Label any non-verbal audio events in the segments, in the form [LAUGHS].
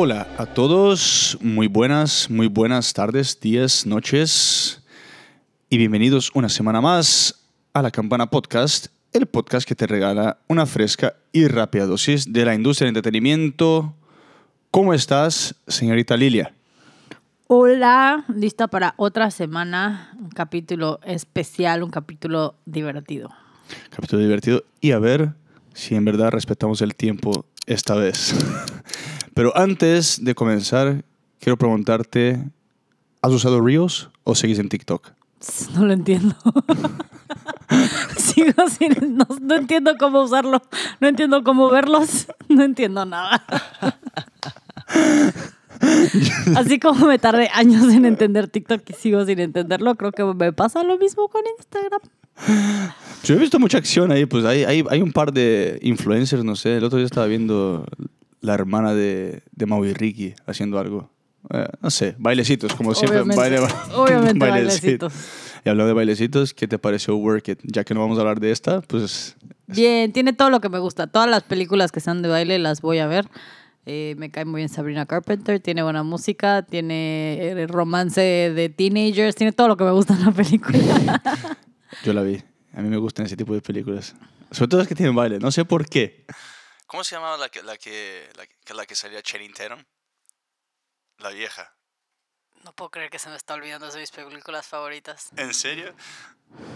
Hola a todos, muy buenas, muy buenas tardes, días, noches y bienvenidos una semana más a la Campana Podcast, el podcast que te regala una fresca y rápida dosis de la industria del entretenimiento. ¿Cómo estás, señorita Lilia? Hola, lista para otra semana, un capítulo especial, un capítulo divertido. Capítulo divertido y a ver si en verdad respetamos el tiempo esta vez. Pero antes de comenzar, quiero preguntarte, ¿has usado Reels o seguís en TikTok? [LAUGHS] No lo entiendo. [LAUGHS] Sigo sin, no, no entiendo cómo usarlo, no entiendo cómo verlos, [LAUGHS] no entiendo nada. Así como me tardé años en entender TikTok y sigo sin entenderlo, creo que me pasa lo mismo con Instagram. Yo he visto mucha acción ahí, pues hay, hay, hay un par de influencers, no sé, el otro día estaba viendo la hermana de, de Maui Ricky haciendo algo. Eh, no sé, bailecitos, como siempre. Obviamente, baile- [LAUGHS] obviamente bailecito. bailecitos. Y hablando de bailecitos, ¿qué te pareció Work It? Ya que no vamos a hablar de esta, pues Bien, tiene todo lo que me gusta. Todas las películas que sean de baile las voy a ver. Eh, me cae muy bien Sabrina Carpenter, tiene buena música, tiene eh, romance de teenagers, tiene todo lo que me gusta en la película. [LAUGHS] yo la vi. A mí me gustan ese tipo de películas. Sobre todo las que tienen baile, no sé por qué. ¿Cómo se llamaba la que, la que, la que, la que salía Channing Tatum? La vieja. No puedo creer que se me está olvidando de mis películas favoritas. ¿En serio?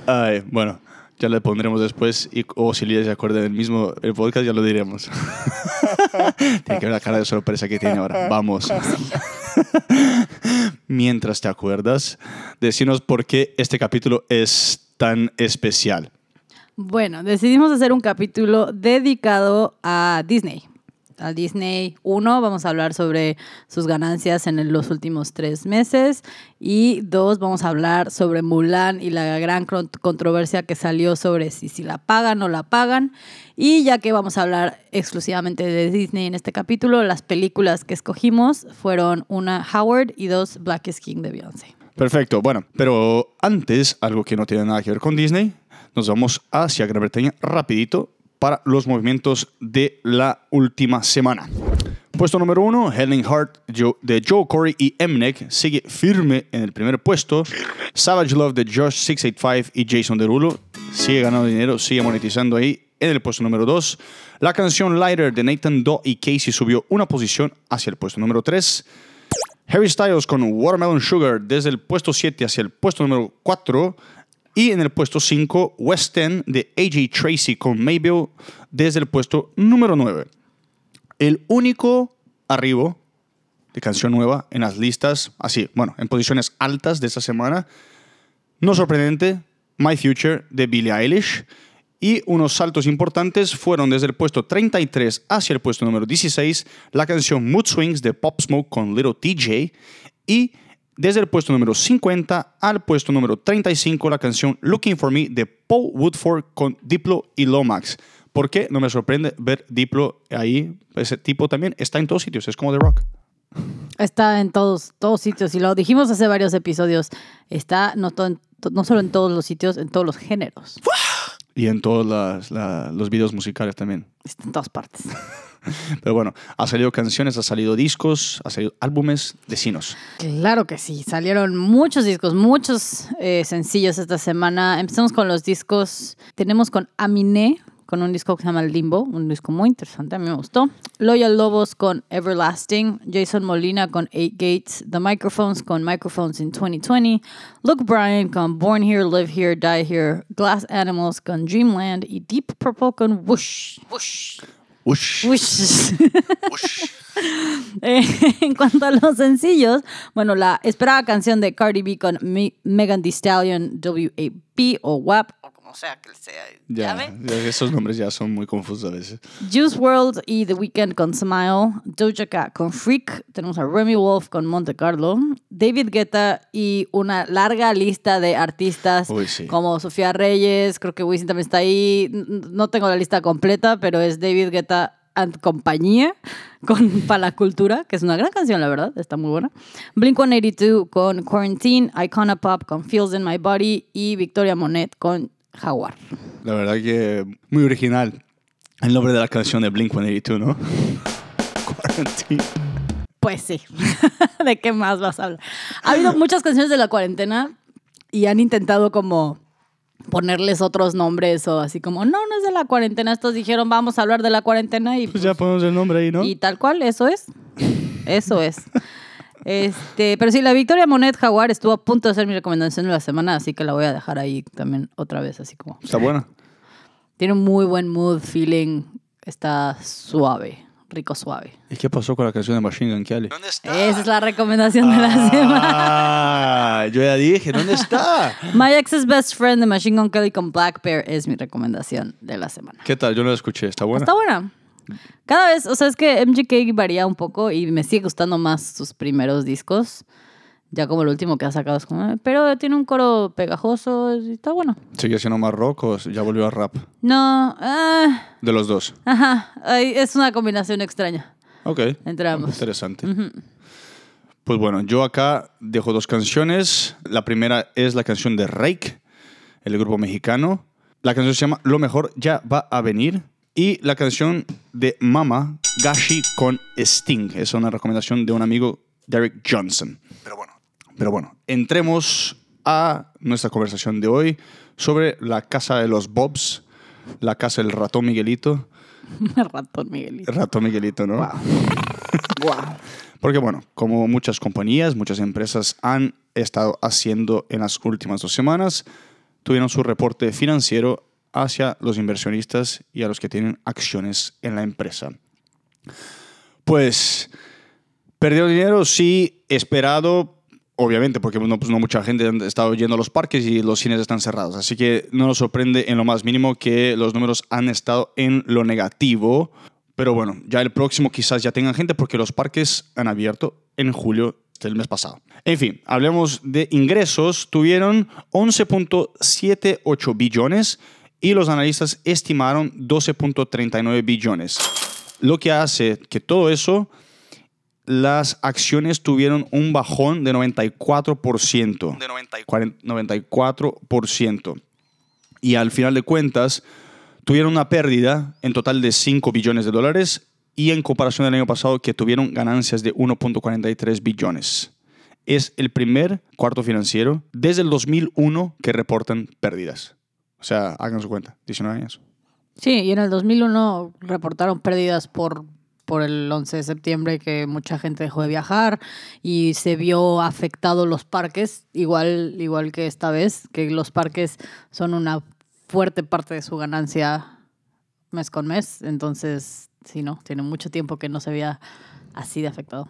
Ay, bueno, ya le pondremos después. Y, o si Lidia se acuerda del mismo el podcast, ya lo diremos. [LAUGHS] tiene que ver la cara de sorpresa que tiene ahora. Vamos. [LAUGHS] Mientras te acuerdas, decinos por qué este capítulo es tan especial. Bueno, decidimos hacer un capítulo dedicado a Disney. A Disney 1 vamos a hablar sobre sus ganancias en los últimos tres meses y dos vamos a hablar sobre Mulan y la gran controversia que salió sobre si, si la pagan o la pagan. Y ya que vamos a hablar exclusivamente de Disney en este capítulo, las películas que escogimos fueron una Howard y dos Black is King de Beyoncé. Perfecto, bueno, pero antes, algo que no tiene nada que ver con Disney, nos vamos hacia Gran Bretaña rapidito para los movimientos de la última semana. Puesto número uno, Helen Hart de Joe Corey y Mnek sigue firme en el primer puesto. Savage Love de Josh 685 y Jason Derulo sigue ganando dinero, sigue monetizando ahí en el puesto número 2. La canción Lighter de Nathan Doe y Casey subió una posición hacia el puesto número 3. Harry Styles con Watermelon Sugar desde el puesto 7 hacia el puesto número 4. Y en el puesto 5, West End de AJ Tracy con Maybell desde el puesto número 9. El único arribo de canción nueva en las listas, así, bueno, en posiciones altas de esta semana, no sorprendente, My Future de Billie Eilish. Y unos saltos importantes fueron desde el puesto 33 hacia el puesto número 16, la canción Mood Swings de Pop Smoke con Little TJ. Y desde el puesto número 50 al puesto número 35, la canción Looking for Me de Paul Woodford con Diplo y Lomax. ¿Por qué? No me sorprende ver Diplo ahí. Ese tipo también está en todos sitios, es como The Rock. Está en todos, todos sitios y lo dijimos hace varios episodios. Está no, to- no solo en todos los sitios, en todos los géneros. Y en todos las- la- los videos musicales también. Está en todas partes. [LAUGHS] Pero bueno, ha salido canciones, ha salido discos, ha salido álbumes, vecinos. Claro que sí. Salieron muchos discos, muchos eh, sencillos esta semana. Empezamos con los discos. Tenemos con Aminé, con un disco que se llama Limbo, un disco muy interesante, a mí me gustó. Loyal Lobos con Everlasting, Jason Molina con Eight Gates, The Microphones con Microphones in 2020, Luke Bryan con Born Here, Live Here, Die Here, Glass Animals con Dreamland y Deep Purple con Whoosh. Whoosh. Ush, [LAUGHS] ush. Eh, en cuanto a los sencillos, bueno, la esperada canción de Cardi B con Me- Megan Thee Stallion, WAP o WAP, como sea que se Ya, llame. ya, esos nombres ya son muy confusos a veces. Juice World y The Weeknd con Smile, Doja Cat con Freak, tenemos a Remy Wolf con Monte Carlo, David Guetta y una larga lista de artistas Uy, sí. como Sofía Reyes, creo que Wisin también está ahí, no tengo la lista completa, pero es David Guetta and compañía con [LAUGHS] Palacultura, que es una gran canción, la verdad, está muy buena. Blink 182 con Quarantine, Icona Pop con Feels in My Body y Victoria Monet con Jaguar. La verdad que muy original el nombre de la canción de Blink-182, ¿no? [LAUGHS] Quarantine. Pues sí. [LAUGHS] ¿De qué más vas a hablar? Ha habido muchas canciones de la cuarentena y han intentado como ponerles otros nombres o así como, no, no es de la cuarentena. Estos dijeron, vamos a hablar de la cuarentena y, Pues ya ponemos el nombre ahí, ¿no? y tal cual, eso es. Eso es. Este, pero sí, la Victoria Monet Jaguar estuvo a punto de ser mi recomendación de la semana, así que la voy a dejar ahí también otra vez, así como. Está buena. Tiene un muy buen mood, feeling, está suave, rico suave. ¿Y qué pasó con la canción de Machine Gun Kelly? Esa es la recomendación de la semana. Ah, yo ya dije, ¿dónde está? My Ex's Best Friend de Machine Gun Kelly con Black Bear es mi recomendación de la semana. ¿Qué tal? Yo no la escuché. ¿Está buena? Está buena. Cada vez, o sea, es que MGK varía un poco y me sigue gustando más sus primeros discos. Ya como el último que ha sacado es como, pero tiene un coro pegajoso y está bueno. ¿Sigue siendo más rock o ya volvió a rap? No, ah, De los dos. ajá, es una combinación extraña Ok. entre ambos. Interesante. Pues bueno, yo acá dejo dos canciones. La primera es la canción de Rake, el grupo mexicano. La canción se llama Lo mejor ya va a venir. Y la canción de Mama, Gashi con Sting. Es una recomendación de un amigo, Derek Johnson. Pero bueno, pero bueno, entremos a nuestra conversación de hoy sobre la casa de los Bobs, la casa del ratón Miguelito. [LAUGHS] Ratón Miguelito. El ratón Miguelito, ¿no? Wow. [LAUGHS] Porque bueno, como muchas compañías, muchas empresas han estado haciendo en las últimas dos semanas, tuvieron su reporte financiero hacia los inversionistas y a los que tienen acciones en la empresa. Pues, perdió dinero, sí, esperado, obviamente, porque no, pues no mucha gente ha estado yendo a los parques y los cines están cerrados. Así que no nos sorprende en lo más mínimo que los números han estado en lo negativo. Pero bueno, ya el próximo quizás ya tengan gente porque los parques han abierto en julio del mes pasado. En fin, hablemos de ingresos. Tuvieron 11.78 billones y los analistas estimaron 12.39 billones. Lo que hace que todo eso, las acciones tuvieron un bajón de 94%. De 94%. Y al final de cuentas, tuvieron una pérdida en total de 5 billones de dólares y en comparación del año pasado que tuvieron ganancias de 1.43 billones. Es el primer cuarto financiero desde el 2001 que reportan pérdidas. O sea, hagan su cuenta, 19 años. Sí, y en el 2001 reportaron pérdidas por, por el 11 de septiembre que mucha gente dejó de viajar y se vio afectado los parques, igual, igual que esta vez, que los parques son una fuerte parte de su ganancia mes con mes. Entonces, sí, no, tiene mucho tiempo que no se veía así de afectado.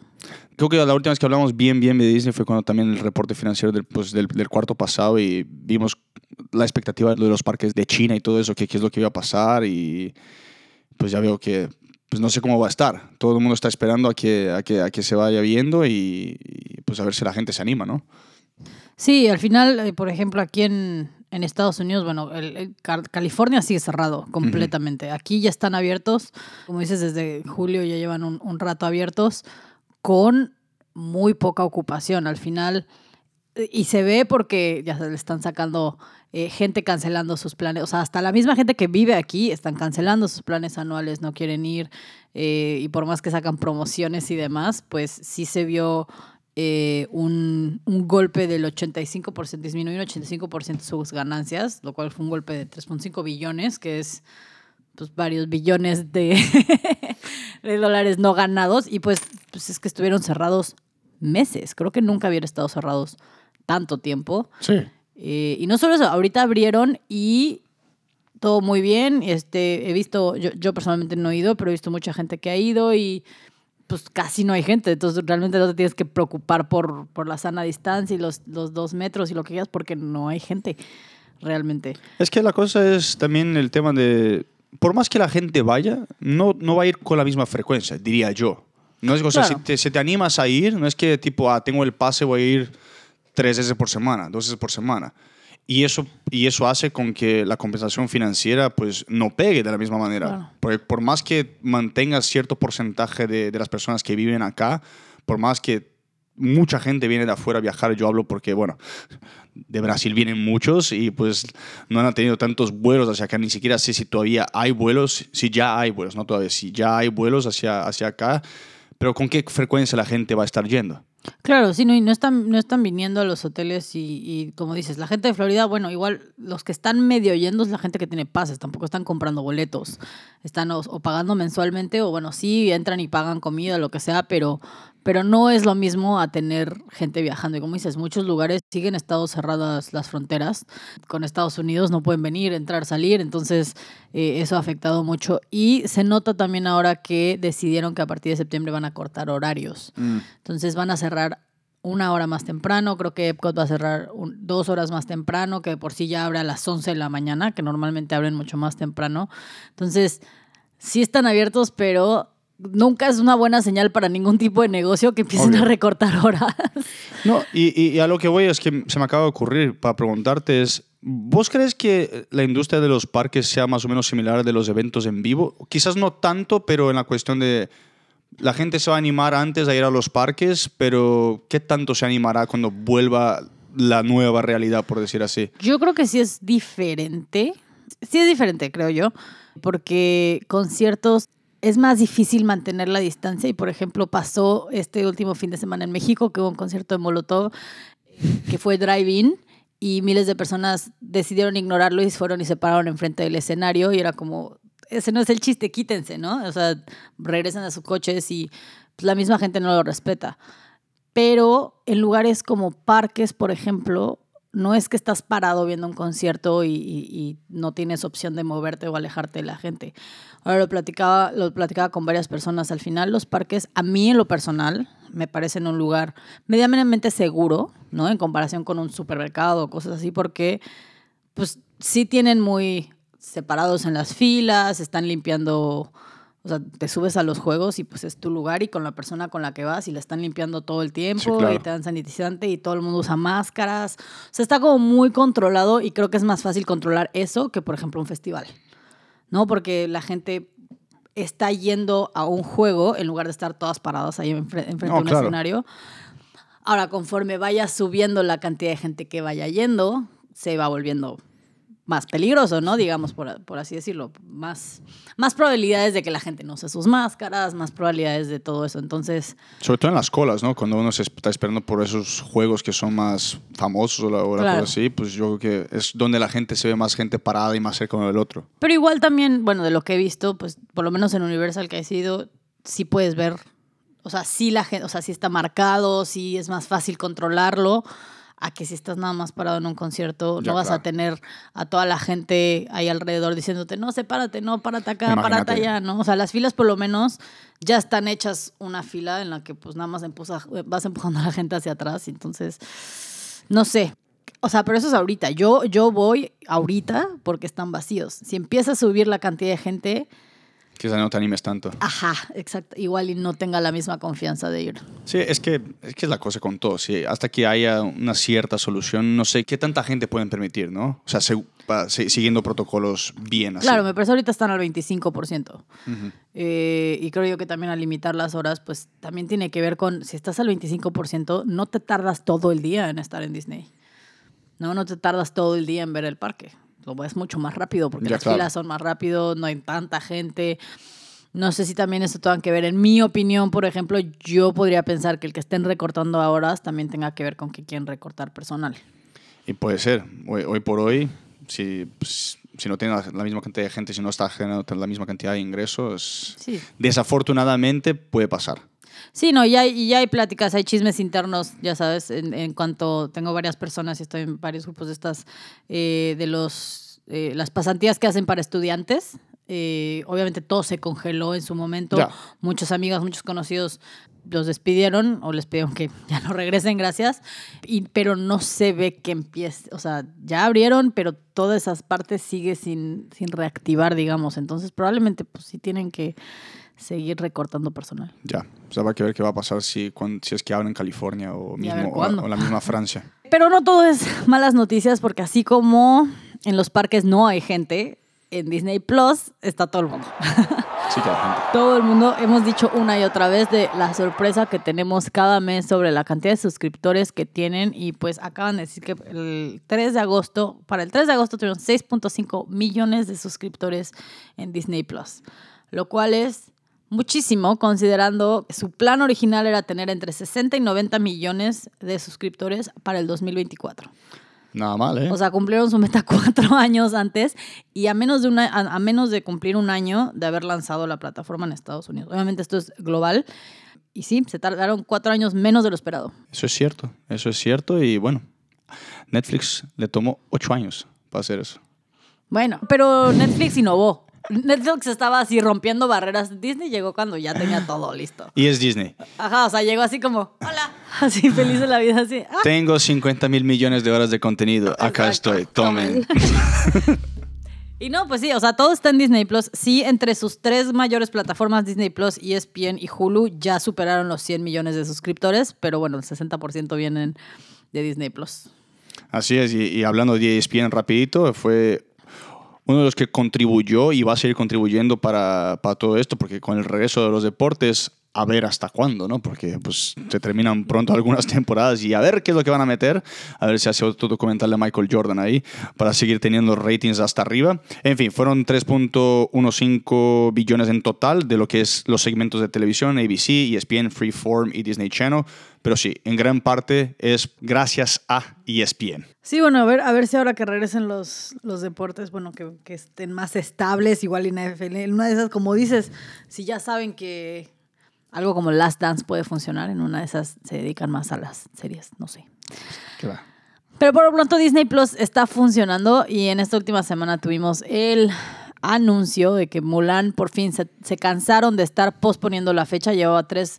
Creo que la última vez que hablamos bien, bien de Disney fue cuando también el reporte financiero del, pues, del, del cuarto pasado y vimos la expectativa de los parques de China y todo eso, que qué es lo que iba a pasar y pues ya veo que pues no sé cómo va a estar. Todo el mundo está esperando a que, a que, a que se vaya viendo y, y, pues a ver si la gente se anima, ¿no? Sí, al final, eh, por ejemplo, aquí en, en Estados Unidos, bueno, el, el Cal- California sigue cerrado completamente. Aquí ya están abiertos, como dices, desde julio ya llevan un, un rato abiertos con muy poca ocupación. Al final, eh, y se ve porque ya se le están sacando eh, gente cancelando sus planes. O sea, hasta la misma gente que vive aquí están cancelando sus planes anuales, no quieren ir. eh, y por más que sacan promociones y demás, pues sí se vio eh, un, un golpe del 85%, disminuir un 85% sus ganancias, lo cual fue un golpe de 3.5 billones, que es pues varios billones de, [LAUGHS] de dólares no ganados. Y pues, pues es que estuvieron cerrados meses. Creo que nunca habían estado cerrados tanto tiempo. Sí. Eh, y no solo eso, ahorita abrieron y todo muy bien. Este, he visto, yo, yo personalmente no he ido, pero he visto mucha gente que ha ido y pues casi no hay gente. Entonces realmente no te tienes que preocupar por, por la sana distancia y los, los dos metros y lo que quieras porque no hay gente realmente. Es que la cosa es también el tema de, por más que la gente vaya, no, no va a ir con la misma frecuencia, diría yo. No es, o sea, Claro. si, te, si te animas a ir, no es que tipo, ah, tengo el pase, voy a ir tres veces por semana, dos veces por semana. Y eso, y eso hace con que la compensación financiera pues no pegue de la misma manera. Claro. Porque por más que mantengas cierto porcentaje de, de las personas que viven acá, por más que mucha gente viene de afuera a viajar, yo hablo porque, bueno, de Brasil vienen muchos y pues no han tenido tantos vuelos hacia acá, ni siquiera sé si todavía hay vuelos, si ya hay vuelos, no todavía, si ya hay vuelos hacia, hacia acá, Pero ¿con qué frecuencia la gente va a estar yendo? Claro, sí, no, y no están, no están viniendo a los hoteles y, y, como dices, la gente de Florida, bueno, igual los que están medio yendo es la gente que tiene pases, tampoco están comprando boletos, están o, o pagando mensualmente o bueno, sí, entran y pagan comida, lo que sea, pero, pero no es lo mismo a tener gente viajando. Y como dices, muchos lugares siguen estado cerradas las fronteras. Con Estados Unidos no pueden venir, entrar, salir. Entonces, eh, eso ha afectado mucho. Y se nota también ahora que decidieron que a partir de septiembre van a cortar horarios. Mm. Entonces, van a cerrar una hora más temprano. Creo que Epcot va a cerrar un- dos horas más temprano, que por sí ya abre a las 11 de la mañana, que normalmente abren mucho más temprano. Entonces, sí están abiertos, pero nunca es una buena señal para ningún tipo de negocio que empiecen Obvio. a recortar horas. No, y, y- y a lo que voy es que se me acaba de ocurrir para preguntarte es, ¿vos crees que la industria de los parques sea más o menos similar a de los eventos en vivo? Quizás no tanto, pero en la cuestión de la gente se va a animar antes de ir a los parques, pero ¿qué tanto se animará cuando vuelva la nueva realidad, por decir así? Yo creo que sí es diferente. Sí es diferente, creo yo, porque conciertos es más difícil mantener la distancia y, por ejemplo, pasó este último fin de semana en México que hubo un concierto de Molotov que fue drive-in y miles de personas decidieron ignorarlo y fueron y se pararon enfrente del escenario y era como, ese no es el chiste, quítense, ¿no? O sea, regresan a sus coches y pues, la misma gente no lo respeta. Pero en lugares como parques, por ejemplo, no es que estás parado viendo un concierto y, y- no tienes opción de moverte o alejarte de la gente. Ahora lo platicaba, lo platicaba con varias personas. Al final, los parques, a mí en lo personal, me parecen un lugar medianamente seguro, ¿no? En comparación con un supermercado o cosas así, porque pues sí tienen muy separados en las filas, están limpiando, o sea, te subes a los juegos y pues es tu lugar y con la persona con la que vas y la están limpiando todo el tiempo claro. y te dan sanitizante y todo el mundo usa máscaras. O sea, está como muy controlado y creo que es más fácil controlar eso que, por ejemplo, un festival, ¿no? Porque la gente está yendo a un juego en lugar de estar todas paradas ahí enfre- enfrente No, de un claro. escenario. Ahora, conforme vaya subiendo la cantidad de gente que vaya yendo, se va volviendo más peligroso, ¿no? Digamos, por, por así decirlo. Más, más probabilidades de que la gente no use sus máscaras, más probabilidades de todo eso. Entonces, Sobre todo en las colas, ¿no? Cuando uno se está esperando por esos juegos que son más famosos o la, o la Claro. cosa así, pues yo creo que es donde la gente se ve más gente parada y más cerca uno del otro. pero igual también, bueno, de lo que he visto, pues por lo menos en Universal que he sido, sí puedes ver, o sea, sí la gente, o sea, sí está marcado, sí es más fácil controlarlo. A que si estás nada más parado en un concierto, Ya, no vas claro. a tener a toda la gente ahí alrededor diciéndote, no, sepárate, no, párate acá, párate Imagínate. allá, ¿no? O sea, las filas por lo menos ya están hechas una fila en la que pues nada más empuja- vas empujando a la gente hacia atrás. Entonces, no sé. O sea, pero eso es ahorita. Yo, yo voy ahorita porque están vacíos. Si empieza a subir la cantidad de gente, Quizás no te animes tanto. ajá, exacto, igual y no tenga la misma confianza de ir. Sí, es que, es que es la cosa con todo. Sí, hasta que haya una cierta solución, no sé qué tanta gente pueden permitir, ¿no? O sea, pa- siguiendo protocolos bien así. Claro, me parece ahorita están al 25%. Ujú. Eh, y creo yo que también al limitar las horas, pues también tiene que ver con, si estás al 25%, no te tardas todo el día en estar en Disney. No, no te tardas todo el día en ver el parque. Ves mucho más rápido porque Ya, las claro. filas son más rápido, no hay tanta gente. No sé si también eso tenga que ver. En mi opinión, por ejemplo, yo podría pensar que el que estén recortando a horas también tenga que ver con que quieren recortar personal. Y puede ser. Hoy, hoy por hoy, si, pues, si no tiene la, la misma cantidad de gente, si no está generando la misma cantidad de ingresos, Sí. desafortunadamente puede pasar. Sí, no, ya y ya hay pláticas, hay chismes internos, ya sabes, en, en cuanto tengo varias personas y estoy en varios grupos de estas, eh, de los, eh, las pasantías que hacen para estudiantes. Eh, obviamente todo se congeló en su momento. Ya. Muchos amigos, muchos conocidos los despidieron o les pidieron que [LAUGHS] ya no regresen, gracias. Y, pero no se ve que empiece, o sea, ya abrieron, pero todas esas partes sigue sin, sin reactivar, digamos. Entonces probablemente pues sí tienen que seguir recortando personal. Ya. O sea, va a que ver qué va a pasar si, si es que abren California o, mismo, la misma Francia. [LAUGHS] Pero no todo es [LAUGHS] malas noticias porque así como en los parques no hay gente, en Disney Plus está todo el mundo. [LAUGHS] Sí que hay gente. Todo el mundo hemos dicho una y otra vez de la sorpresa que tenemos cada mes sobre la cantidad de suscriptores que tienen y pues acaban de decir que el 3 de agosto, para el 3 de agosto tuvieron 6.5 millones de suscriptores en Disney Plus, lo cual es muchísimo considerando que su plan original era tener entre 60 y 90 millones de suscriptores para el 2024. Nada mal, ¿eh? O sea, cumplieron su meta [LAUGHS] cuatro años antes y a menos de, una, a, a menos de cumplir un año de haber lanzado la plataforma en Estados Unidos. Obviamente esto es global y sí, se tardaron cuatro años menos de lo esperado. Eso es cierto, eso es cierto y bueno, Netflix le tomó ocho años para hacer eso. Bueno, pero Netflix innovó. Netflix estaba así rompiendo barreras. Disney llegó cuando ya tenía todo listo. Y es Disney. Ajá, o sea, llegó así como, hola, [LAUGHS] así feliz de la vida, así. "Ah". Tengo 50 mil millones de horas de contenido. Acá Exacto, estoy, tomen. [LAUGHS] Y no, pues sí, o sea, todo está en Disney Plus. Sí, entre sus tres mayores plataformas, Disney Plus, ESPN y Hulu, ya superaron los 100 millones de suscriptores, pero bueno, el 60% vienen de Disney Plus. Así es, y, y hablando de ESPN rapidito, fue uno de los que contribuyó y va a seguir contribuyendo para, para todo esto, porque con el regreso de los deportes, a ver hasta cuándo, ¿no? Porque pues se terminan pronto [LAUGHS] algunas temporadas y a ver qué es lo que van a meter, a ver si hace otro documental de Michael Jordan ahí, para seguir teniendo ratings hasta arriba. En fin, fueron 3.15 billones en total de lo que es los segmentos de televisión, ABC, ESPN, Freeform y Disney Channel, pero sí, en gran parte es gracias a ESPN. Sí, bueno, a ver, a ver si ahora que regresen los, los deportes, bueno, que, que estén más estables, igual en NFL. En una de esas, como dices, si ya saben que algo como Last Dance puede funcionar, en una de esas se dedican más a las series, no sé. ¿Qué va? Pero por lo pronto Disney Plus está funcionando y en esta última semana tuvimos el anuncio de que Mulan por fin se, se cansaron de estar posponiendo la fecha. Llevaba tres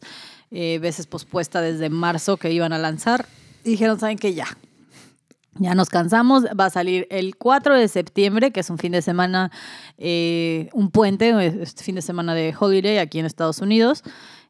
eh, veces pospuesta desde marzo que iban a lanzar. Y dijeron, ¿saben qué? Ya. Ya nos cansamos. Va a salir el 4 de septiembre, que es un fin de semana, eh, un puente, este fin de semana de holiday aquí en Estados Unidos.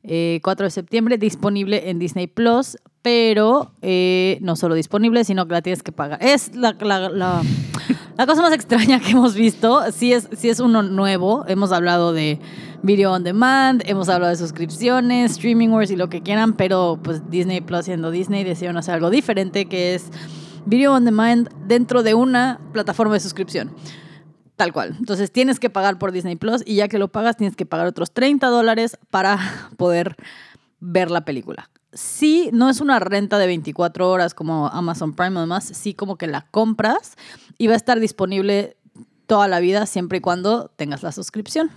Eh, 4 de septiembre, disponible en Disney Plus, pero eh, no solo disponible, sino que la tienes que pagar. Es la, la, la, cosa más extraña que hemos visto. Sí es, sí es uno nuevo. Hemos hablado de video on demand, hemos hablado de suscripciones, streaming wars y lo que quieran, pero pues Disney Plus siendo Disney decidieron hacer algo diferente que es video on demand dentro de una plataforma de suscripción. Tal cual. Entonces tienes que pagar por Disney Plus y ya que lo pagas tienes que pagar otros 30 dólares para [LAUGHS] poder ver la película. Sí, no es una renta de 24 horas como Amazon Prime, además, sí como que la compras y va a estar disponible toda la vida siempre y cuando tengas la suscripción.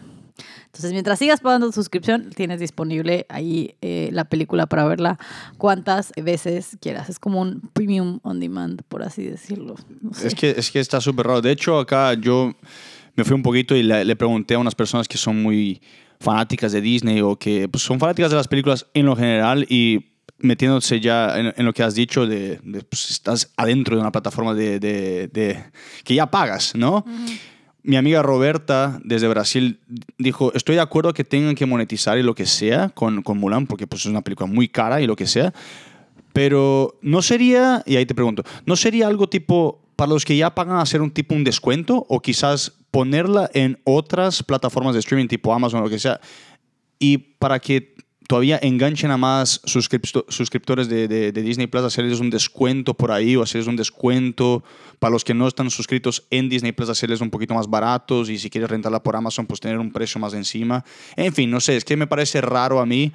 Entonces, mientras sigas pagando tu suscripción, tienes disponible ahí eh, la película para verla cuantas veces quieras. Es como un premium on demand, por así decirlo. No sé. Es que, es que está súper raro. De hecho, acá yo me fui un poquito y le, le pregunté a unas personas que son muy fanáticas de Disney o que pues, son fanáticas de las películas en lo general y metiéndose ya en, en lo que has dicho de, de, pues, estás adentro de una plataforma de, de- de- que ya pagas, ¿no? Mi amiga Roberta desde Brasil dijo, estoy de acuerdo que tengan que monetizar y lo que sea con, con Mulan, porque pues, es una película muy cara y lo que sea, pero no sería, y ahí te pregunto, ¿no sería algo tipo, para los que ya pagan, hacer un tipo un descuento o quizás ponerla en otras plataformas de streaming tipo Amazon o lo que sea, y para que todavía enganchen a más suscripto- suscriptores de, de- de Disney Plus, hacerles un descuento por ahí o hacerles un descuento para los que no están suscritos en Disney Plus, hacerles un poquito más baratos y si quieres rentarla por Amazon, pues tener un precio más encima. En fin, no sé, es que me parece raro a mí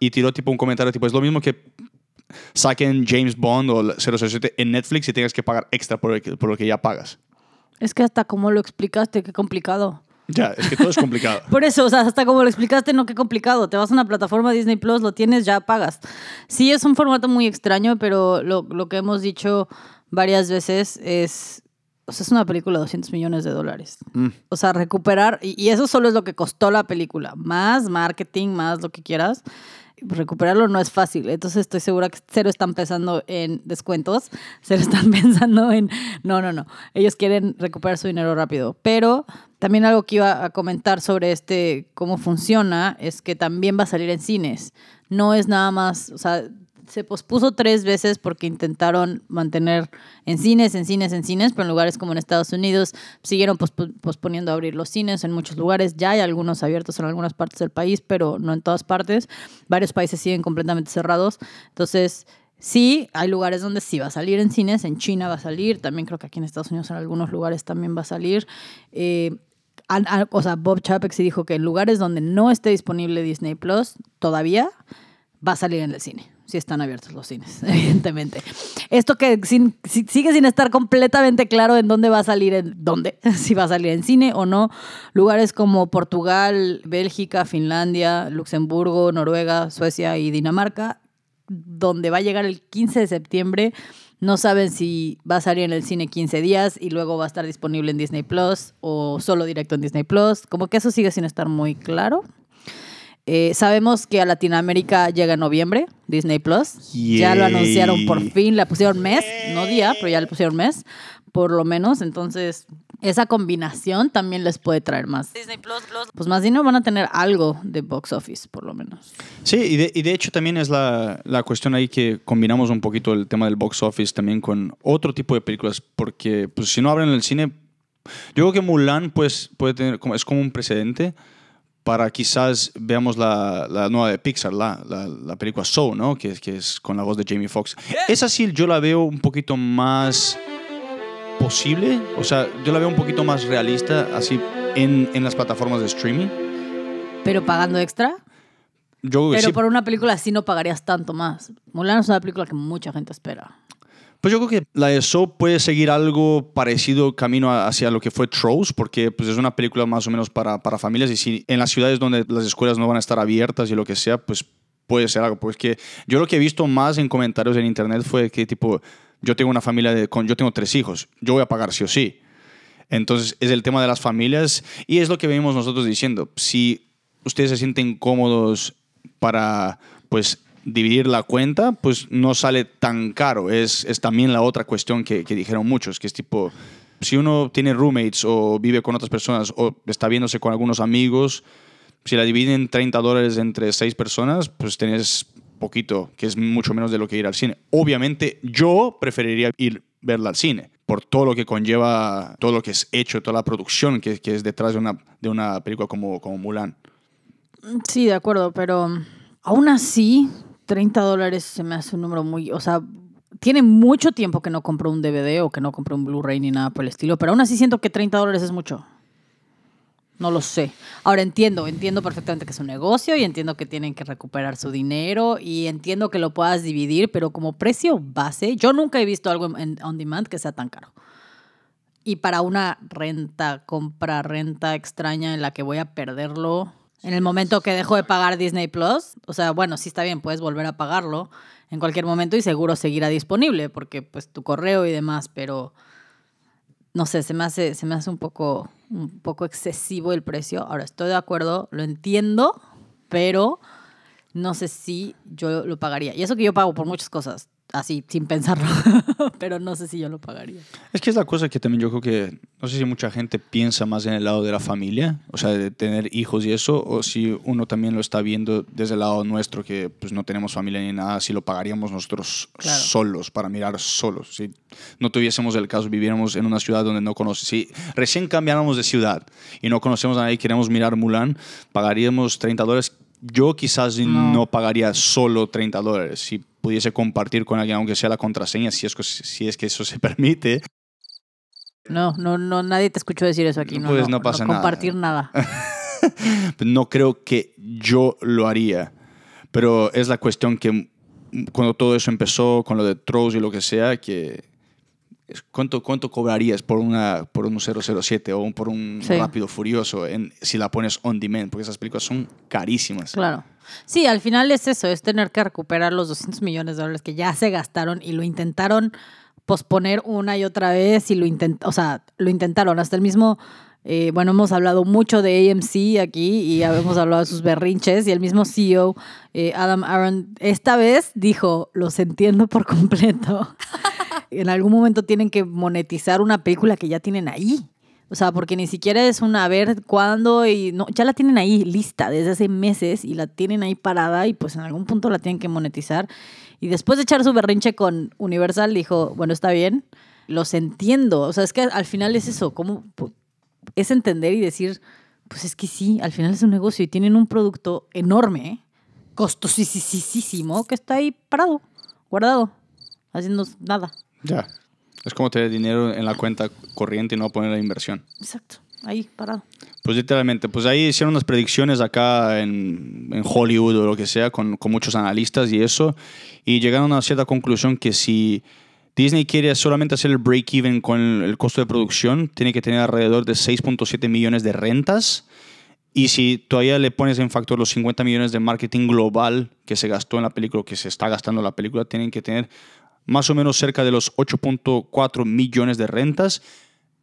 y tiró tipo un comentario tipo, es lo mismo que saquen James Bond o el 007 en Netflix y tengas que pagar extra por, por lo que ya pagas. Es que hasta como lo explicaste, qué complicado. Ya, es que todo es complicado. [LAUGHS] Por eso, o sea, hasta como lo explicaste, no, qué complicado. Te vas a una plataforma Disney Plus, lo tienes, ya pagas. Sí, es un formato muy extraño, pero lo, lo que hemos dicho varias veces es, o sea, es una película de 200 millones de dólares. Mm. O sea, recuperar, y, y eso solo es lo que costó la película, más marketing, más lo que quieras. Recuperarlo no es fácil, entonces estoy segura que cero están pensando en descuentos, cero están [LAUGHS] pensando en, no, no, no, ellos quieren recuperar su dinero rápido, pero también algo que iba a comentar sobre este, cómo funciona, es que también va a salir en cines, no es nada más, o sea, se pospuso tres veces porque intentaron mantener en cines, en cines, en cines, pero en lugares como en Estados Unidos siguieron pospo- posponiendo abrir los cines en muchos lugares. Ya hay algunos abiertos en algunas partes del país, pero no en todas partes. Varios países siguen completamente cerrados. Entonces, sí, hay lugares donde sí va a salir en cines. En China va a salir. También creo que aquí en Estados Unidos en algunos lugares también va a salir. Eh, o sea, Bob Chapek sí dijo que en lugares donde no esté disponible Disney Plus todavía va a salir en el cine. Si están abiertos los cines, [LAUGHS] evidentemente. Esto que sigue sin estar completamente claro en dónde va a salir, en dónde, [LAUGHS] si va a salir en cine o no. Lugares como Portugal, Bélgica, Finlandia, Luxemburgo, Noruega, Suecia y Dinamarca, donde va a llegar el 15 de septiembre. No saben si va a salir en el cine 15 días y luego va a estar disponible en Disney Plus o solo directo en Disney Plus. Como que eso sigue sin estar muy claro. Eh, sabemos que a Latinoamérica llega en noviembre, Disney Plus. Ya lo anunciaron por fin, la pusieron mes, no día, pero ya le pusieron mes, por lo menos. Entonces, esa combinación también les puede traer más. Disney Plus, Pues más dinero van a tener algo de box office, por lo menos. Sí, y de, y de hecho también es la, la cuestión ahí que combinamos un poquito el tema del box office también con otro tipo de películas, porque pues, si no abren el cine, yo creo que Mulan pues, puede tener, como, es como un precedente para quizás veamos la, la nueva de Pixar, la, la, la película Soul, ¿no? Que, es- que es con la voz de Jamie Foxx. Esa sí yo la veo un poquito más posible, o sea, yo la veo un poquito más realista así en, en las plataformas de streaming. Pero pagando extra. Yo Pero sí, por una película así no pagarías tanto más. Mulan es una película que mucha gente espera. Pues yo creo que la de puede seguir algo parecido camino hacia lo que fue Trolls, porque pues es una película más o menos para, para familias y si en las ciudades donde las escuelas no van a estar abiertas y lo que sea, pues puede ser algo. Pues que yo lo que he visto más en comentarios en internet fue que tipo, yo tengo una familia con, yo tengo tres hijos, yo voy a pagar sí o sí. Entonces es el tema de las familias y es lo que venimos nosotros diciendo. Si ustedes se sienten cómodos para pues dividir la cuenta, pues no sale tan caro. Es, es también la otra cuestión que, que dijeron muchos, que es tipo, si uno tiene roommates o vive con otras personas o está viéndose con algunos amigos, si la dividen 30 dólares entre seis personas, pues tenés poquito, que es mucho menos de lo que ir al cine. Obviamente yo preferiría ir verla al cine por todo lo que conlleva, todo lo que es hecho, toda la producción que, que es detrás de una, de una película como, como Mulan. Sí, de acuerdo, pero aún así, 30 dólares se me hace un número muy. O sea, tiene mucho tiempo que no compro un DVD o que no compro un Blu-ray ni nada por el estilo, pero aún así siento que 30 dólares es mucho. No lo sé. Ahora entiendo, entiendo perfectamente que es un negocio y entiendo que tienen que recuperar su dinero y entiendo que lo puedas dividir, pero como precio base, yo nunca he visto algo en on demand que sea tan caro. Y para una renta, compra, renta extraña en la que voy a perderlo en el momento que dejo de pagar Disney Plus, o sea, bueno, sí está bien, puedes volver a pagarlo en cualquier momento y seguro seguirá disponible porque pues tu correo y demás, pero no sé, se me hace, se me hace un poco, un poco excesivo el precio. Ahora estoy de acuerdo, lo entiendo, pero no sé si yo lo pagaría. Y eso que yo pago por muchas cosas, así, sin pensarlo, [LAUGHS] pero no sé si yo lo pagaría. Es que es la cosa que también yo creo que, no sé si mucha gente piensa más en el lado de la familia, o sea, de tener hijos y eso, o si uno también lo está viendo desde el lado nuestro, que pues no tenemos familia ni nada, si lo pagaríamos nosotros Claro. solos, para mirar solos. Si no tuviésemos el caso, viviéramos en una ciudad donde no conocemos, si recién cambiáramos de ciudad y no conocemos a nadie y queremos mirar Mulan, pagaríamos 30 dólares. Yo quizás no. No. pagaría solo 30 dólares. Si pudiese compartir con alguien, aunque sea la contraseña, si es, que- si es que eso se [LAUGHS] permite, No, no, no, nadie te escuchó decir eso aquí. No, Pues no pasa nada. Compartir nada. [LAUGHS] no creo que yo lo haría. Pero es la cuestión que cuando todo eso empezó, con lo de Trolls y lo que sea, que ¿cuánto, cuánto cobrarías por, una, por un 007 o un- por un Sí. Rápido Furioso en, si la pones on demand? Porque esas películas son carísimas. Claro. Sí, al final es eso, es tener que recuperar los 200 millones de dólares que ya se gastaron y lo intentaron posponer una y otra vez y lo intent o sea, lo intentaron hasta el mismo eh, bueno, hemos hablado mucho de AMC aquí y [LAUGHS] hemos hablado de sus berrinches y el mismo CEO, eh, Adam Aaron, esta vez dijo, los entiendo por completo. [LAUGHS] en algún momento tienen que monetizar una película que ya tienen ahí. O sea, porque ni siquiera es una a ver cuándo y no, ya la tienen ahí lista desde hace meses y la tienen ahí parada y pues en algún punto la tienen que monetizar. Y después de echar su berrinche con Universal dijo, bueno, está bien, los entiendo. O sea, es que al final es eso, como es entender y decir, pues es que sí, al final es un negocio y tienen un producto enorme, costosísimo, que está ahí parado, guardado, haciendo nada. Ya. Es como tener dinero en la cuenta corriente y no poner la inversión. Exacto, ahí parado. Pues literalmente, pues ahí hicieron unas predicciones acá en, en Hollywood o lo que sea, con, con muchos analistas y eso, y llegaron a una cierta conclusión que si Disney quiere solamente hacer el break-even con el, el costo de producción, tiene que tener alrededor de 6.7 millones de rentas. Y si todavía le pones en factor los 50 millones de marketing global que se gastó en la película, que se está gastando en la película, tienen que tener más o menos cerca de los 8.4 millones de rentas.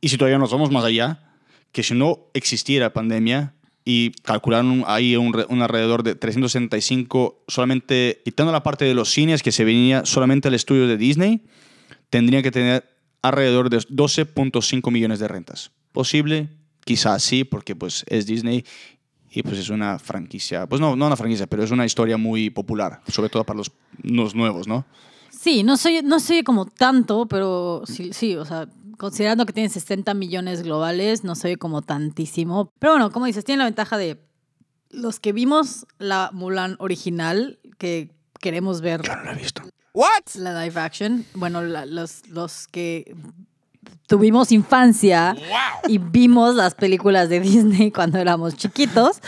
Y si todavía nos vamos más allá, que si no existiera pandemia y calcularon ahí un, re- un alrededor de 365, solamente quitando la parte de los cines que se venía solamente al estudio de Disney, tendría que tener alrededor de 12.5 millones de rentas. ¿Posible? Quizás sí, porque pues es Disney y pues es una franquicia, pues no, no una franquicia, pero es una historia muy popular, sobre todo para los, los nuevos, ¿no? Sí, no soy, no soy como tanto, pero sí, sí, o sea, considerando que tiene 60 millones globales, no soy como tantísimo. Pero bueno, como dices, tiene la ventaja de los que vimos la Mulan original, que queremos ver Yo no lo he visto. la live action, bueno, la- los, los que tuvimos infancia y vimos las películas de Disney [LAUGHS] cuando éramos chiquitos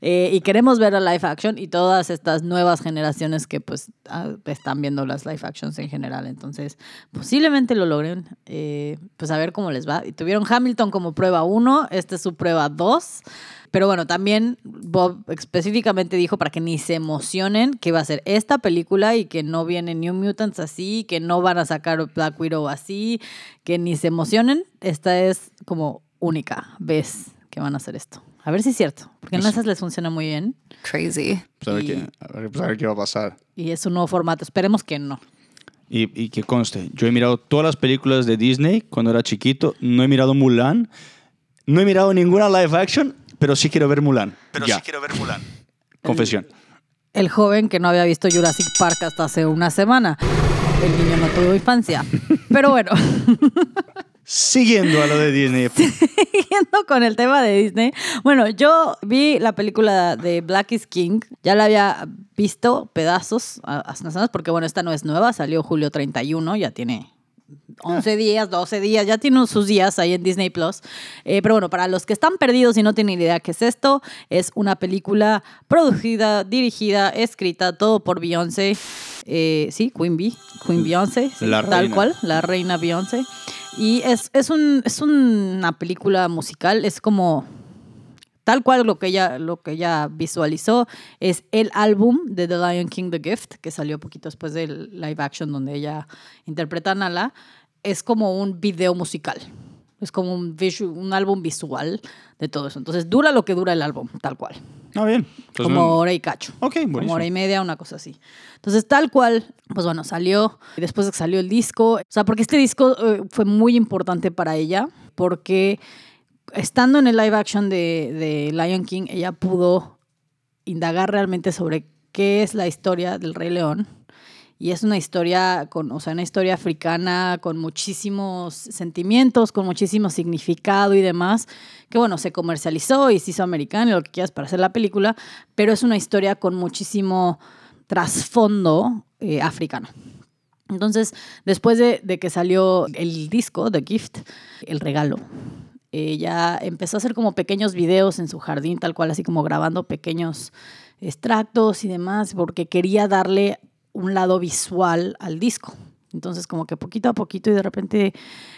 eh, y queremos ver la live action y todas estas nuevas generaciones que pues ah, están viendo las live actions en general. Entonces, posiblemente lo logren, eh, pues a ver cómo les va. Y tuvieron Hamilton como prueba 1, esta es su prueba 2. Pero bueno, también Bob específicamente dijo para que ni se emocionen que va a ser esta película y que no viene New Mutants así, que no van a sacar Black Widow así, que ni se emocionen. Esta es como única vez que van a hacer esto. A ver si es cierto, porque en esas les funciona muy bien Crazy. Pues a, ver Y- qué, a, ver, pues a ver qué va a pasar. y es un nuevo formato. Esperemos que no. Y, y que conste, yo he mirado todas las películas de Disney cuando era chiquito, no he mirado Mulan, no he mirado ninguna live action, pero sí quiero ver Mulan. Pero Ya, sí quiero ver Mulan. confesión. El joven que no había visto Jurassic Park hasta hace una semana. El niño no tuvo infancia. [LAUGHS] Pero bueno. Siguiendo a lo de Disney. [LAUGHS] siguiendo con el tema de Disney. Bueno, yo vi la película de Black is King. Ya la había visto pedazos a- hace unas semanas porque, bueno, esta no es nueva. Salió julio 31, ya tiene 11 días, 12 días, ya tiene sus días ahí en Disney Plus. Eh, pero bueno, para los que están perdidos y no tienen idea qué es esto, es una película producida, dirigida, escrita, todo por Beyoncé. Eh, sí, Queen Bee, Queen Beyoncé, sí, tal reina. cual, la reina Beyoncé. Y es, es, un, es una película musical, es como tal cual lo que ella, lo que ella visualizó es el álbum de The Lion King The Gift, que salió poquito después del live action donde ella interpreta a Nala. Es como un video musical. Es como un, un álbum visual de todo eso. Entonces dura lo que dura el álbum, tal cual. Ah, bien. Pues como no- hora y cacho. Ok, Como buenísimo. hora y media, una cosa así. Entonces, tal cual, pues bueno, salió. Y después de que salió el disco. O sea, porque este disco eh, fue muy importante para ella. Porque estando en el live action de, de Lion King, ella pudo indagar realmente sobre qué es la historia del Rey León. Y es una historia con, o sea, una historia africana con muchísimos sentimientos, con muchísimo significado y demás, que bueno, se comercializó y se hizo americana, lo que quieras para hacer la película, pero es una historia con muchísimo trasfondo eh, africano. Entonces, después de, de que salió el disco, The Gift, el regalo, ella empezó a hacer como pequeños videos en su jardín, tal cual, así como grabando pequeños extractos y demás, porque quería darle un lado visual al disco. Entonces, como que poquito a poquito y de repente,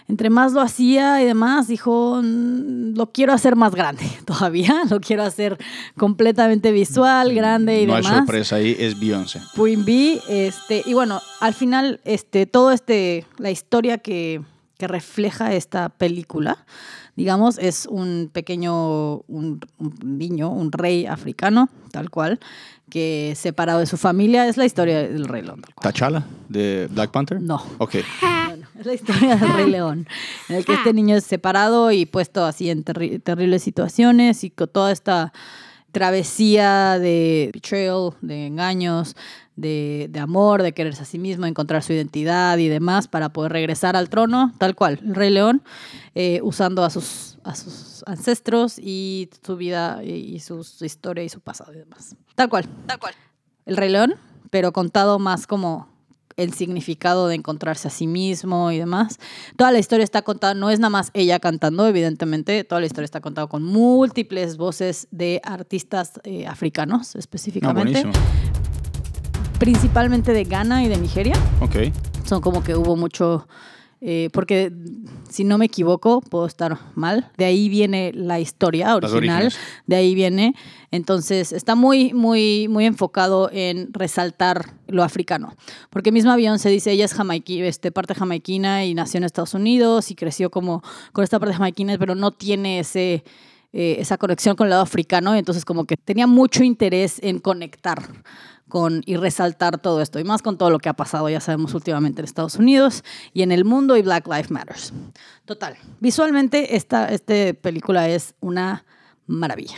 entre más lo hacía y demás, dijo, "Mm, lo quiero hacer más grande [LAUGHS] todavía, lo quiero hacer completamente visual, grande y no hay demás. sorpresa ahí, es Beyoncé. Queen Bee, este, y bueno, al final, este, todo este, la historia que, que refleja esta película, digamos, es un pequeño, un, un niño, un rey africano, tal cual, que separado de su familia, es la historia del rey León. ¿T'Challa de Black Panther? No. Ok. Es la historia del Rey León, en el que este niño es separado y puesto así en terri- terribles situaciones y con toda esta travesía de betrayal, de engaños, de, de amor, de quererse a sí mismo, encontrar su identidad y demás para poder regresar al trono, tal cual, el Rey León, eh, usando a sus, a sus ancestros y su vida y, y su, su historia y su pasado y demás. Tal cual, tal cual. El Rey León, pero contado más como el significado de encontrarse a sí mismo y demás. Toda la historia está contada, no es nada más ella cantando, evidentemente, toda la historia está contada con múltiples voces de artistas eh, africanos Ah, específicamente, buenísimo. principalmente de Ghana y de Nigeria. Ok. Son como que hubo mucho, eh, porque si no me equivoco, puedo estar mal, de ahí viene la historia original, de ahí viene, entonces está muy, muy, muy enfocado en resaltar lo africano, porque misma Beyoncé dice, ella es jamaiqui, este, parte jamaiquina y nació en Estados Unidos y creció como con esta parte jamaiquina, pero no tiene ese... eh, esa conexión con el lado africano, entonces como que tenía mucho interés en conectar con, y resaltar todo esto, y más con todo lo que ha pasado, ya sabemos, últimamente en Estados Unidos y en el mundo y Black Lives Matters. Total, visualmente esta, esta película es una maravilla.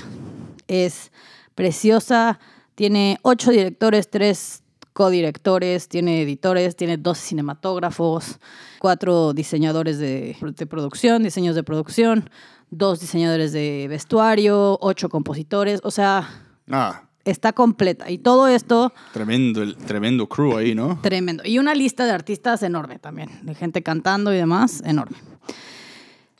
Es preciosa, tiene ocho directores, tres codirectores, tiene editores, tiene dos cinematógrafos, cuatro diseñadores de, de producción, diseños de producción, dos diseñadores de vestuario, ocho compositores, o sea, Ah, está completa. Y todo esto tremendo, el tremendo crew ahí, ¿no? Tremendo. Y una lista de artistas enorme también, de gente cantando y demás, enorme.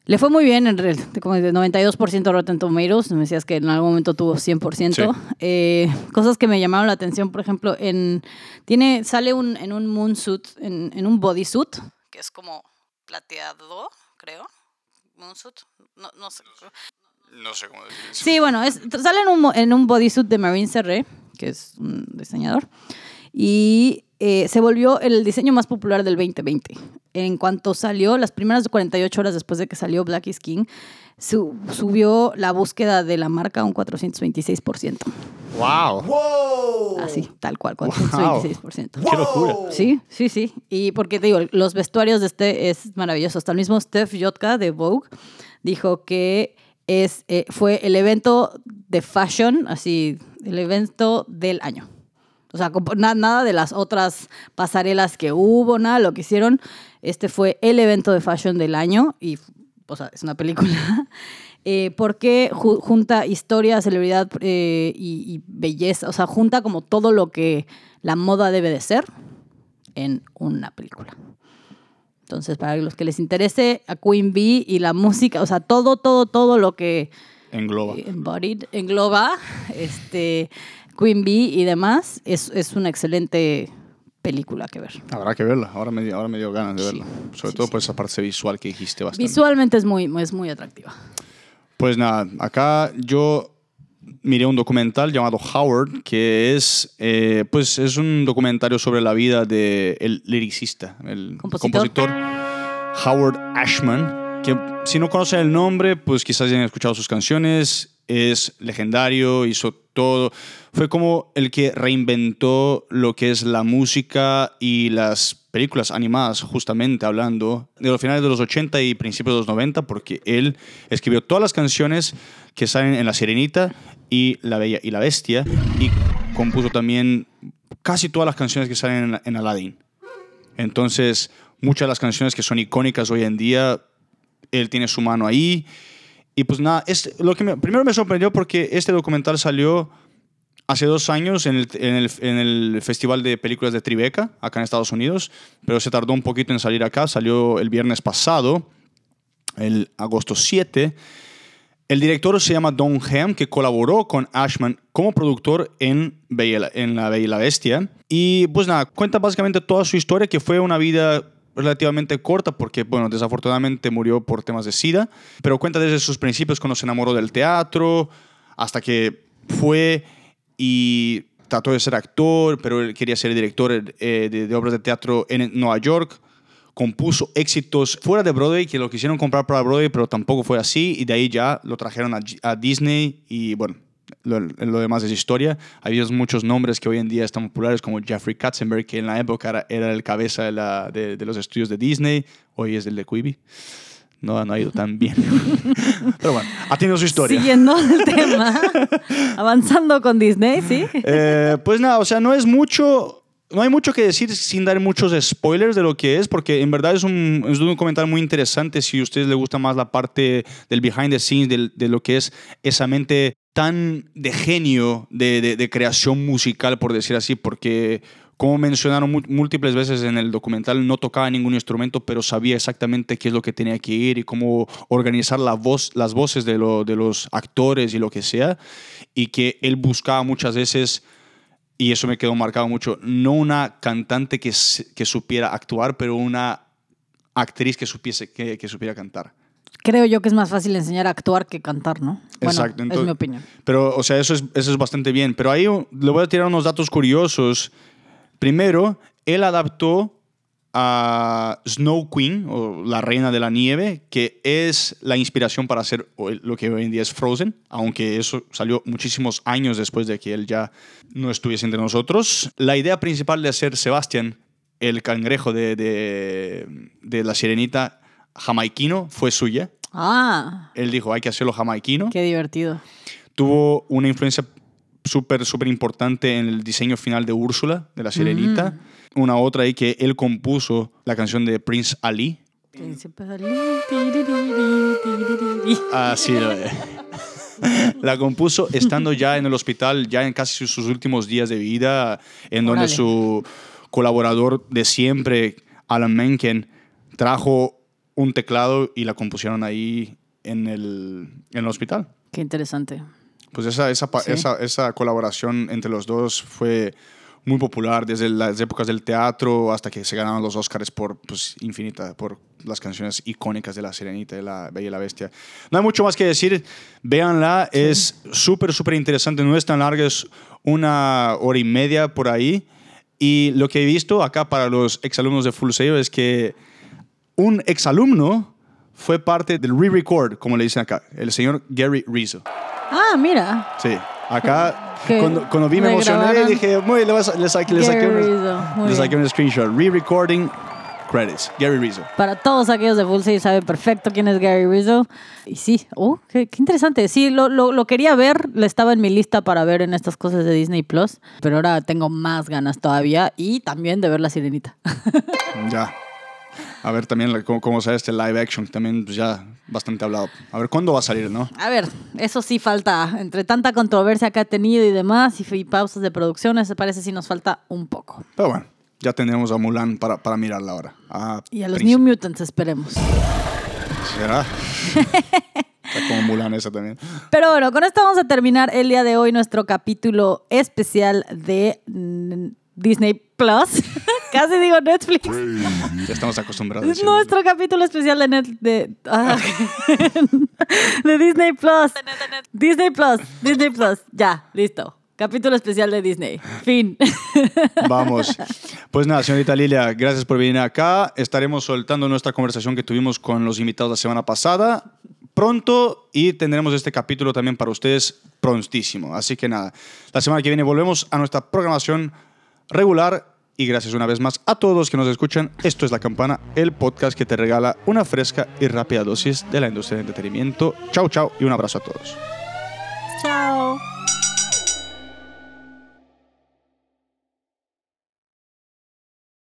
Le fue muy bien, en real- como de 92% Rotten Tomatoes, me decías que en algún momento tuvo 100%. Sí. Eh, cosas que me llamaron la atención, por ejemplo, en, tiene, sale un, en un moonsuit, en, en un bodysuit, que es como plateado, creo. Moonsuit, no, no sé. No sé cómo decir eso. Sí, bueno, es, sale en un, en un bodysuit de Marine Serré, que es un diseñador, y eh, se volvió el diseño más popular del 2020. En cuanto salió, las primeras 48 horas después de que salió Black is King, su- subió la búsqueda de la marca un 426%. ¡Wow! Así, tal cual, 426%. ¡Qué locura! Sí, sí, sí. Y porque te digo, los vestuarios de este es maravilloso. Hasta el mismo Steph Jotka de Vogue dijo que es, eh, fue el evento de fashion, así, el evento del año. O sea, nada de las otras pasarelas que hubo, nada, lo que hicieron. Este fue el evento de fashion del año y, o sea, es una película. [LAUGHS] Eh, porque ju- junta historia, celebridad eh, y, y belleza, o sea, junta como todo lo que la moda debe de ser en una película. Entonces, para los que les interese a Queen Bee y la música, o sea, todo, todo, todo lo que Engloba. embodied, engloba este, Queen Bee y demás, es, es una excelente película que ver. Habrá que verla. Ahora me, dio- ahora me dio ganas de Sí. verla. Sobre Sí, todo sí. por esa parte visual que dijiste bastante. Visualmente es muy, es muy atractiva. Pues nada, acá yo miré un documental llamado Howard, que es, eh, pues es un documentario sobre la vida del el liricista, el Compositor. compositor. Howard Ashman, que si no conocen el nombre, pues quizás ya han escuchado sus canciones, es legendario, hizo todo. Fue como el que reinventó lo que es la música y las películas animadas, justamente hablando de los finales de los 80 y principios de los 90, porque él escribió todas las canciones que salen en La Sirenita y La Bella y la Bestia, y compuso también casi todas las canciones que salen en, Aladdin. Entonces, muchas de las canciones que son icónicas hoy en día, él tiene su mano ahí. Y pues nada, este, lo que me- primero me sorprendió porque este documental salió hace dos años en el, en, el, en el Festival de Películas de Tribeca, acá en Estados Unidos, pero se tardó un poquito en salir acá, salió el viernes pasado, el agosto 7. El director se llama Don Ham, que colaboró con Ashman como productor en, Bella- en La Bella Bestia. Y pues nada, cuenta básicamente toda su historia, que fue una vida relativamente corta, porque bueno, desafortunadamente murió por temas de SIDA, pero cuenta desde sus principios cuando se enamoró del teatro, hasta que fue y trató de ser actor, pero él quería ser director eh, de obras de teatro en Nueva York compuso éxitos fuera de Broadway que lo quisieron comprar para Broadway, pero tampoco fue así. Y de ahí ya lo trajeron a, Disney y bueno, lo, lo demás es historia. Hay muchos nombres que hoy en día están populares, como Jeffrey Katzenberg, que en la época era, era el cabeza de, la- de- de los estudios de Disney, hoy es el de Quibi. No, no ha ido tan bien. [LAUGHS] pero bueno, ha tenido su historia. Siguiendo el tema, avanzando con Disney, ¿sí? Eh, pues nada, o sea, no es mucho. No hay mucho que decir sin dar muchos spoilers de lo que es, porque en verdad es un, es documental muy interesante si a ustedes les gusta más la parte del behind the scenes, de, lo que es esa mente tan de genio de, creación musical, por decir así, porque como mencionaron múltiples veces en el documental, no tocaba ningún instrumento, pero sabía exactamente qué es lo que tenía que ir y cómo organizar la voz, las voces de los actores y lo que sea. Y que él buscaba muchas veces, y eso me quedó marcado mucho, no una cantante que, que supiera actuar, pero una actriz que, supiese, que, que supiera cantar. Creo yo que es más fácil enseñar a actuar que cantar, ¿no? Bueno, Exacto, es entonces- mi opinión. Pero, o sea, eso es, eso es bastante bien. Pero ahí le voy a tirar unos datos curiosos. Primero, él adaptó a Snow Queen, o la reina de la nieve, que es la inspiración para hacer lo que hoy en día es Frozen, aunque eso salió muchísimos años después de que él ya no estuviese entre nosotros. La idea principal de hacer Sebastián, el cangrejo de, de, de la sirenita jamaiquino, fue suya. Ah, Él dijo, hay que hacerlo jamaiquino qué divertido. tuvo una influencia súper, súper importante en el diseño final de Úrsula, de la sirenita. Una otra ahí que él compuso la canción de Prince Ali. Príncipe Ali, lo es. [LAUGHS] La compuso estando ya en el hospital, ya en casi sus últimos días de vida, en donde su colaborador de siempre, Alan Menken, trajo un teclado y la compusieron ahí en el, en el hospital. Qué interesante. Pues esa, esa, Sí. esa, esa colaboración entre los dos fue muy popular desde las épocas del teatro hasta que se ganaron los Oscars por pues, infinita, por las canciones icónicas de La Sirenita y La Bella y la Bestia. No hay mucho más que decir, véanla, es súper, súper interesante, no es tan larga, es una hora y media por ahí. Y lo que he visto acá para los exalumnos de Full Sail es que un exalumno fue parte del re-record, como le dicen acá, el señor Gary Rizzo. Ah, mira. Sí, acá [LAUGHS] Que cuando, cuando vi me emocioné regrabaron dije, muy, le, le saqué, le saqué, un, le saqué un screenshot. Re-recording credits, Gary Rizzo. Para todos aquellos de Full Sail saben perfecto quién es Gary Rizzo. Y sí, oh, qué, qué interesante. Sí, lo, lo, lo quería ver, le estaba en mi lista para ver en estas cosas de Disney Plus, pero ahora tengo más ganas todavía y también de ver La Sirenita. [LAUGHS] Ya. A ver también cómo, cómo sale este live action, también pues, ya bastante hablado. A ver cuándo va a salir, ¿no? A ver, eso sí falta. Entre tanta controversia que ha tenido y demás, y, y pausas de producciones, parece sí nos falta un poco. Pero bueno, ya tendremos a Mulan para, para mirarla ahora. A Y a los Príncipe. New Mutants esperemos. ¿Será? [LAUGHS] Está como Mulan esa también. Pero bueno, con esto vamos a terminar el día de hoy nuestro capítulo especial de mm, Disney Plus. [LAUGHS] Casi digo Netflix. Ya estamos acostumbrados. Es nuestro capítulo especial de, Net- de, ah, [LAUGHS] de Disney Plus. Disney Plus, Disney Plus. Ya, listo. Capítulo especial de Disney. Fin. [LAUGHS] Vamos. Pues nada, señorita Lilia, gracias por venir acá. Estaremos soltando nuestra conversación que tuvimos con los invitados la semana pasada pronto y tendremos este capítulo también para ustedes prontísimo. Así que nada, la semana que viene volvemos a nuestra programación regular y gracias una vez más a todos los que nos escuchan. Esto es La Campana, el podcast que te regala una fresca y rápida dosis de la industria del entretenimiento. Chao, chao y un abrazo a todos. Chao.